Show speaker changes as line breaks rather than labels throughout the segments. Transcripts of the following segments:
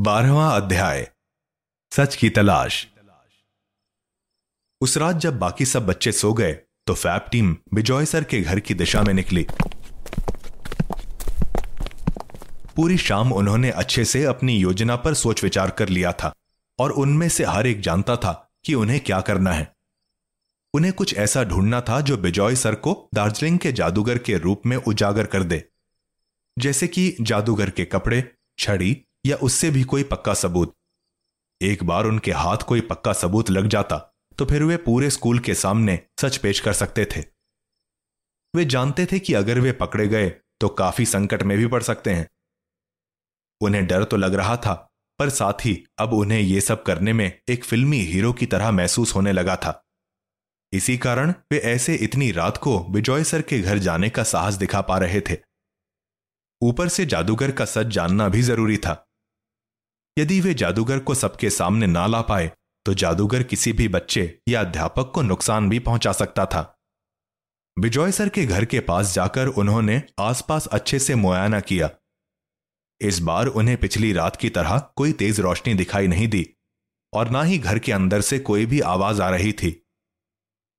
बारहवा अध्याय। सच की तलाश। उस रात जब बाकी सब बच्चे सो गए तो फैब टीम बिजॉय सर के घर की दिशा में निकली। पूरी शाम उन्होंने अच्छे से अपनी योजना पर सोच विचार कर लिया था और उनमें से हर एक जानता था कि उन्हें क्या करना है। उन्हें कुछ ऐसा ढूंढना था जो बिजॉय सर को दार्जिलिंग के जादूगर के रूप में उजागर कर दे। जैसे कि जादूगर के कपड़े, छड़ी या उससे भी कोई पक्का सबूत। एक बार उनके हाथ कोई पक्का सबूत लग जाता तो फिर वे पूरे स्कूल के सामने सच पेश कर सकते थे। वे जानते थे कि अगर वे पकड़े गए तो काफ़ी संकट में भी पड़ सकते हैं। उन्हें डर तो लग रहा था, पर साथ ही अब उन्हें यह सब करने में एक फिल्मी हीरो की तरह महसूस होने लगा था। इसी कारण वे ऐसे इतनी रात को विजॉय सर के घर जाने का साहस दिखा पा रहे थे। ऊपर से जादूगर का सच जानना भी ज़रूरी था। यदि वे जादूगर को सबके सामने ना ला पाए तो जादूगर किसी भी बच्चे या अध्यापक को नुकसान भी पहुँचा सकता था। विजॉय सर के घर के पास जाकर उन्होंने आसपास अच्छे से मुआयना किया। इस बार उन्हें पिछली रात की तरह कोई तेज रोशनी दिखाई नहीं दी, और ना ही घर के अंदर से कोई भी आवाज़ आ रही थी।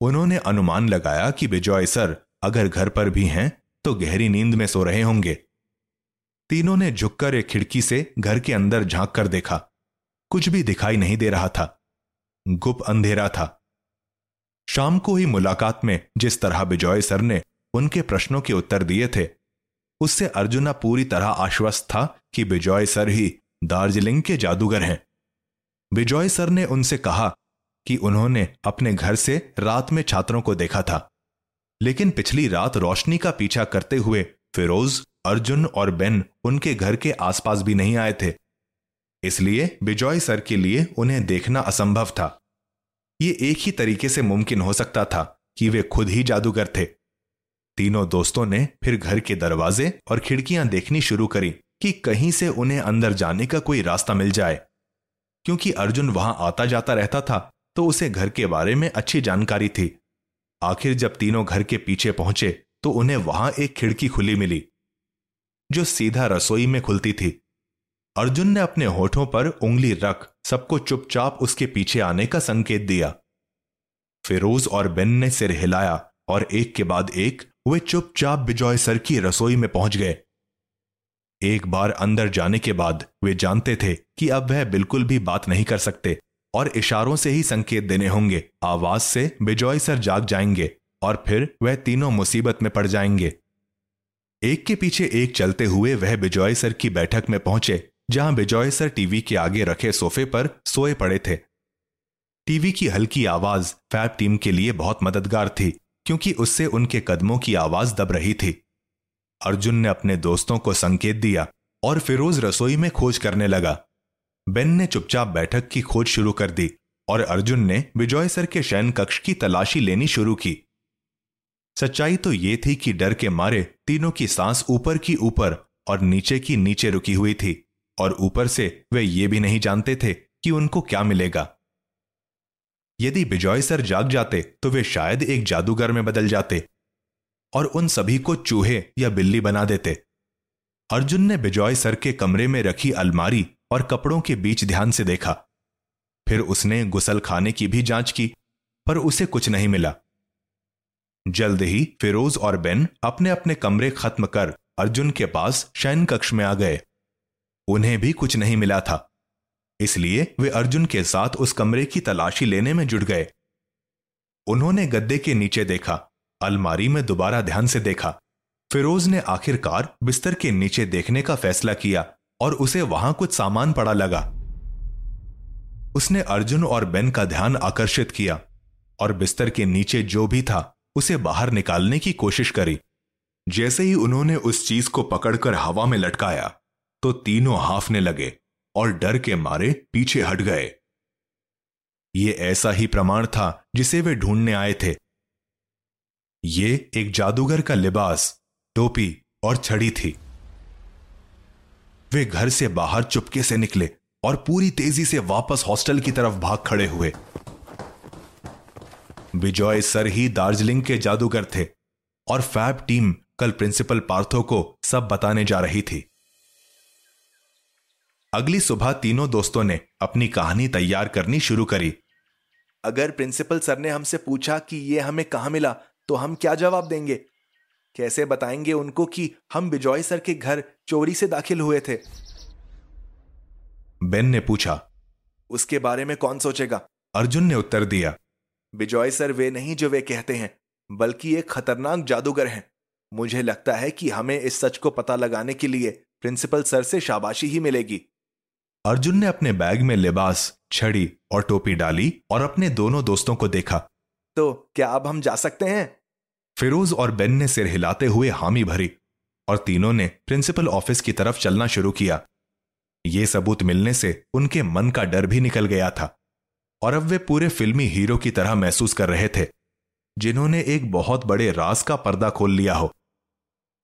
उन्होंने अनुमान लगाया कि बिजॉय सर अगर घर पर भी हैं तो गहरी नींद में सो रहे होंगे। तीनों ने झुककर एक खिड़की से घर के अंदर झाँक कर देखा। कुछ भी दिखाई नहीं दे रहा था। गुप अंधेरा था। शाम को ही मुलाकात में जिस तरह बिजॉय सर ने उनके प्रश्नों के उत्तर दिए थे, उससे अर्जुना पूरी तरह आश्वस्त था कि बिजॉय सर ही दार्जिलिंग के जादूगर हैं। बिजॉय सर ने उनसे कहा कि उन्होंने अपने घर से रात में छात्रों को देखा था, लेकिन पिछली रात रोशनी का पीछा करते हुए फिरोज अर्जुन और बेन उनके घर के आसपास भी नहीं आए थे। इसलिए बिजॉय सर के लिए उन्हें देखना असंभव था। ये एक ही तरीके से मुमकिन हो सकता था कि वे खुद ही जादूगर थे। तीनों दोस्तों ने फिर घर के दरवाजे और खिड़कियाँ देखनी शुरू करी कि कहीं से उन्हें अंदर जाने का कोई रास्ता मिल जाए। क्योंकि अर्जुन वहाँ आता जाता रहता था तो उसे घर के बारे में अच्छी जानकारी थी। आखिर जब तीनों घर के पीछे पहुँचे तो उन्हें वहाँ एक खिड़की खुली मिली। जो सीधा रसोई में खुलती थी। अर्जुन ने अपने होठों पर उंगली रख सबको चुपचाप उसके पीछे आने का संकेत दिया। फिरोज और बेन ने सिर हिलाया और एक के बाद एक वे चुपचाप बिजॉय सर की रसोई में पहुँच गए। एक बार अंदर जाने के बाद वे जानते थे कि अब वह बिल्कुल भी बात नहीं कर सकते और इशारों से ही संकेत देने होंगे। आवाज़ से बिजॉय सर जाग जाएँगे और फिर वह तीनों मुसीबत में पड़ जाएँगे। एक के पीछे एक चलते हुए वह बिजॉय सर की बैठक में पहुँचे, जहाँ बिजॉय सर टीवी के आगे रखे सोफे पर सोए पड़े थे। टीवी की हल्की आवाज़ फैब टीम के लिए बहुत मददगार थी, क्योंकि उससे उनके कदमों की आवाज़ दब रही थी। अर्जुन ने अपने दोस्तों को संकेत दिया और फिरोज रसोई में खोज करने लगा। बेन ने चुपचाप बैठक की खोज शुरू कर दी और अर्जुन ने विजॉय सर के शयन कक्ष की तलाशी लेनी शुरू की। सच्चाई तो ये थी कि डर के मारे तीनों की सांस ऊपर की ऊपर और नीचे की नीचे रुकी हुई थी, और ऊपर से वे ये भी नहीं जानते थे कि उनको क्या मिलेगा। यदि बिजॉय सर जाग जाते तो वे शायद एक जादूगर में बदल जाते, और उन सभी को चूहे या बिल्ली बना देते। अर्जुन ने बिजॉय सर के कमरे में रखी अलमारी और कपड़ों के बीच ध्यान से देखा। फिर उसने गुसल खाने की भी जाँच की, पर उसे कुछ नहीं मिला। जल्द ही फिरोज और बेन अपने अपने कमरे खत्म कर अर्जुन के पास शयन कक्ष में आ गए। उन्हें भी कुछ नहीं मिला था। इसलिए वे अर्जुन के साथ उस कमरे की तलाशी लेने में जुट गए। उन्होंने गद्दे के नीचे देखा, अलमारी में दोबारा ध्यान से देखा। फिरोज ने आखिरकार बिस्तर के नीचे देखने का फैसला किया और उसे वहाँ कुछ सामान पड़ा लगा। उसने अर्जुन और बेन का ध्यान आकर्षित किया और बिस्तर के नीचे जो भी था उसे बाहर निकालने की कोशिश करी। जैसे ही उन्होंने उस चीज़ को पकड़कर हवा में लटकाया तो तीनों हाफने लगे और डर के मारे पीछे हट गए। ये ऐसा ही प्रमाण था जिसे वे ढूँढने आए थे। ये एक जादूगर का लिबास, टोपी और छड़ी थी। वे घर से बाहर चुपके से निकले और पूरी तेज़ी से वापस हॉस्टल की तरफ़ भाग खड़े हुए। विजय सर ही दार्जिलिंग के जादूगर थे और फैब टीम कल प्रिंसिपल पार्थो को सब बताने जा रही थी। अगली सुबह तीनों दोस्तों ने अपनी कहानी तैयार करनी शुरू करी।
अगर प्रिंसिपल सर ने हमसे पूछा कि यह हमें कहाँ मिला तो हम क्या जवाब देंगे? कैसे बताएँगे उनको कि हम बिजॉय सर के घर चोरी से दाखिल हुए थे?
बेन ने पूछा,
उसके बारे में कौन सोचेगा?
अर्जुन ने उत्तर दिया
बिजॉय सर वे नहीं जो वे कहते हैं बल्कि एक खतरनाक जादूगर हैं। मुझे लगता है कि हमें इस सच को पता लगाने के लिए प्रिंसिपल सर से शाबाशी ही मिलेगी।
अर्जुन ने अपने बैग में लिबास छड़ी और टोपी डाली और अपने दोनों दोस्तों को देखा।
तो क्या अब हम जा सकते हैं?
फिरोज और बेन ने सिर हिलाते हुए हामी भरी और तीनों ने प्रिंसिपल ऑफ़िस की तरफ़ चलना शुरू किया। ये सबूत मिलने से उनके मन का डर भी निकल गया था। और अब वे पूरे फिल्मी हीरो की तरह महसूस कर रहे थे, जिन्होंने एक बहुत बड़े राज का पर्दा खोल लिया हो।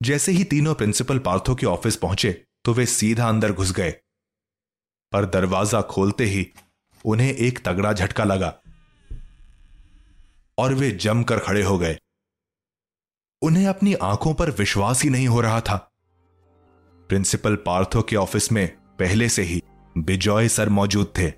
जैसे ही तीनों प्रिंसिपल पार्थो के ऑफ़िस पहुँचे तो वे सीधा अंदर घुस गए। पर दरवाज़ा खोलते ही उन्हें एक तगड़ा झटका लगा और वे जमकर खड़े हो गए। उन्हें अपनी आँखों पर विश्वास ही नहीं हो रहा था। प्रिंसिपल पार्थो के ऑफ़िस में पहले से ही बिजॉय सर मौजूद थे।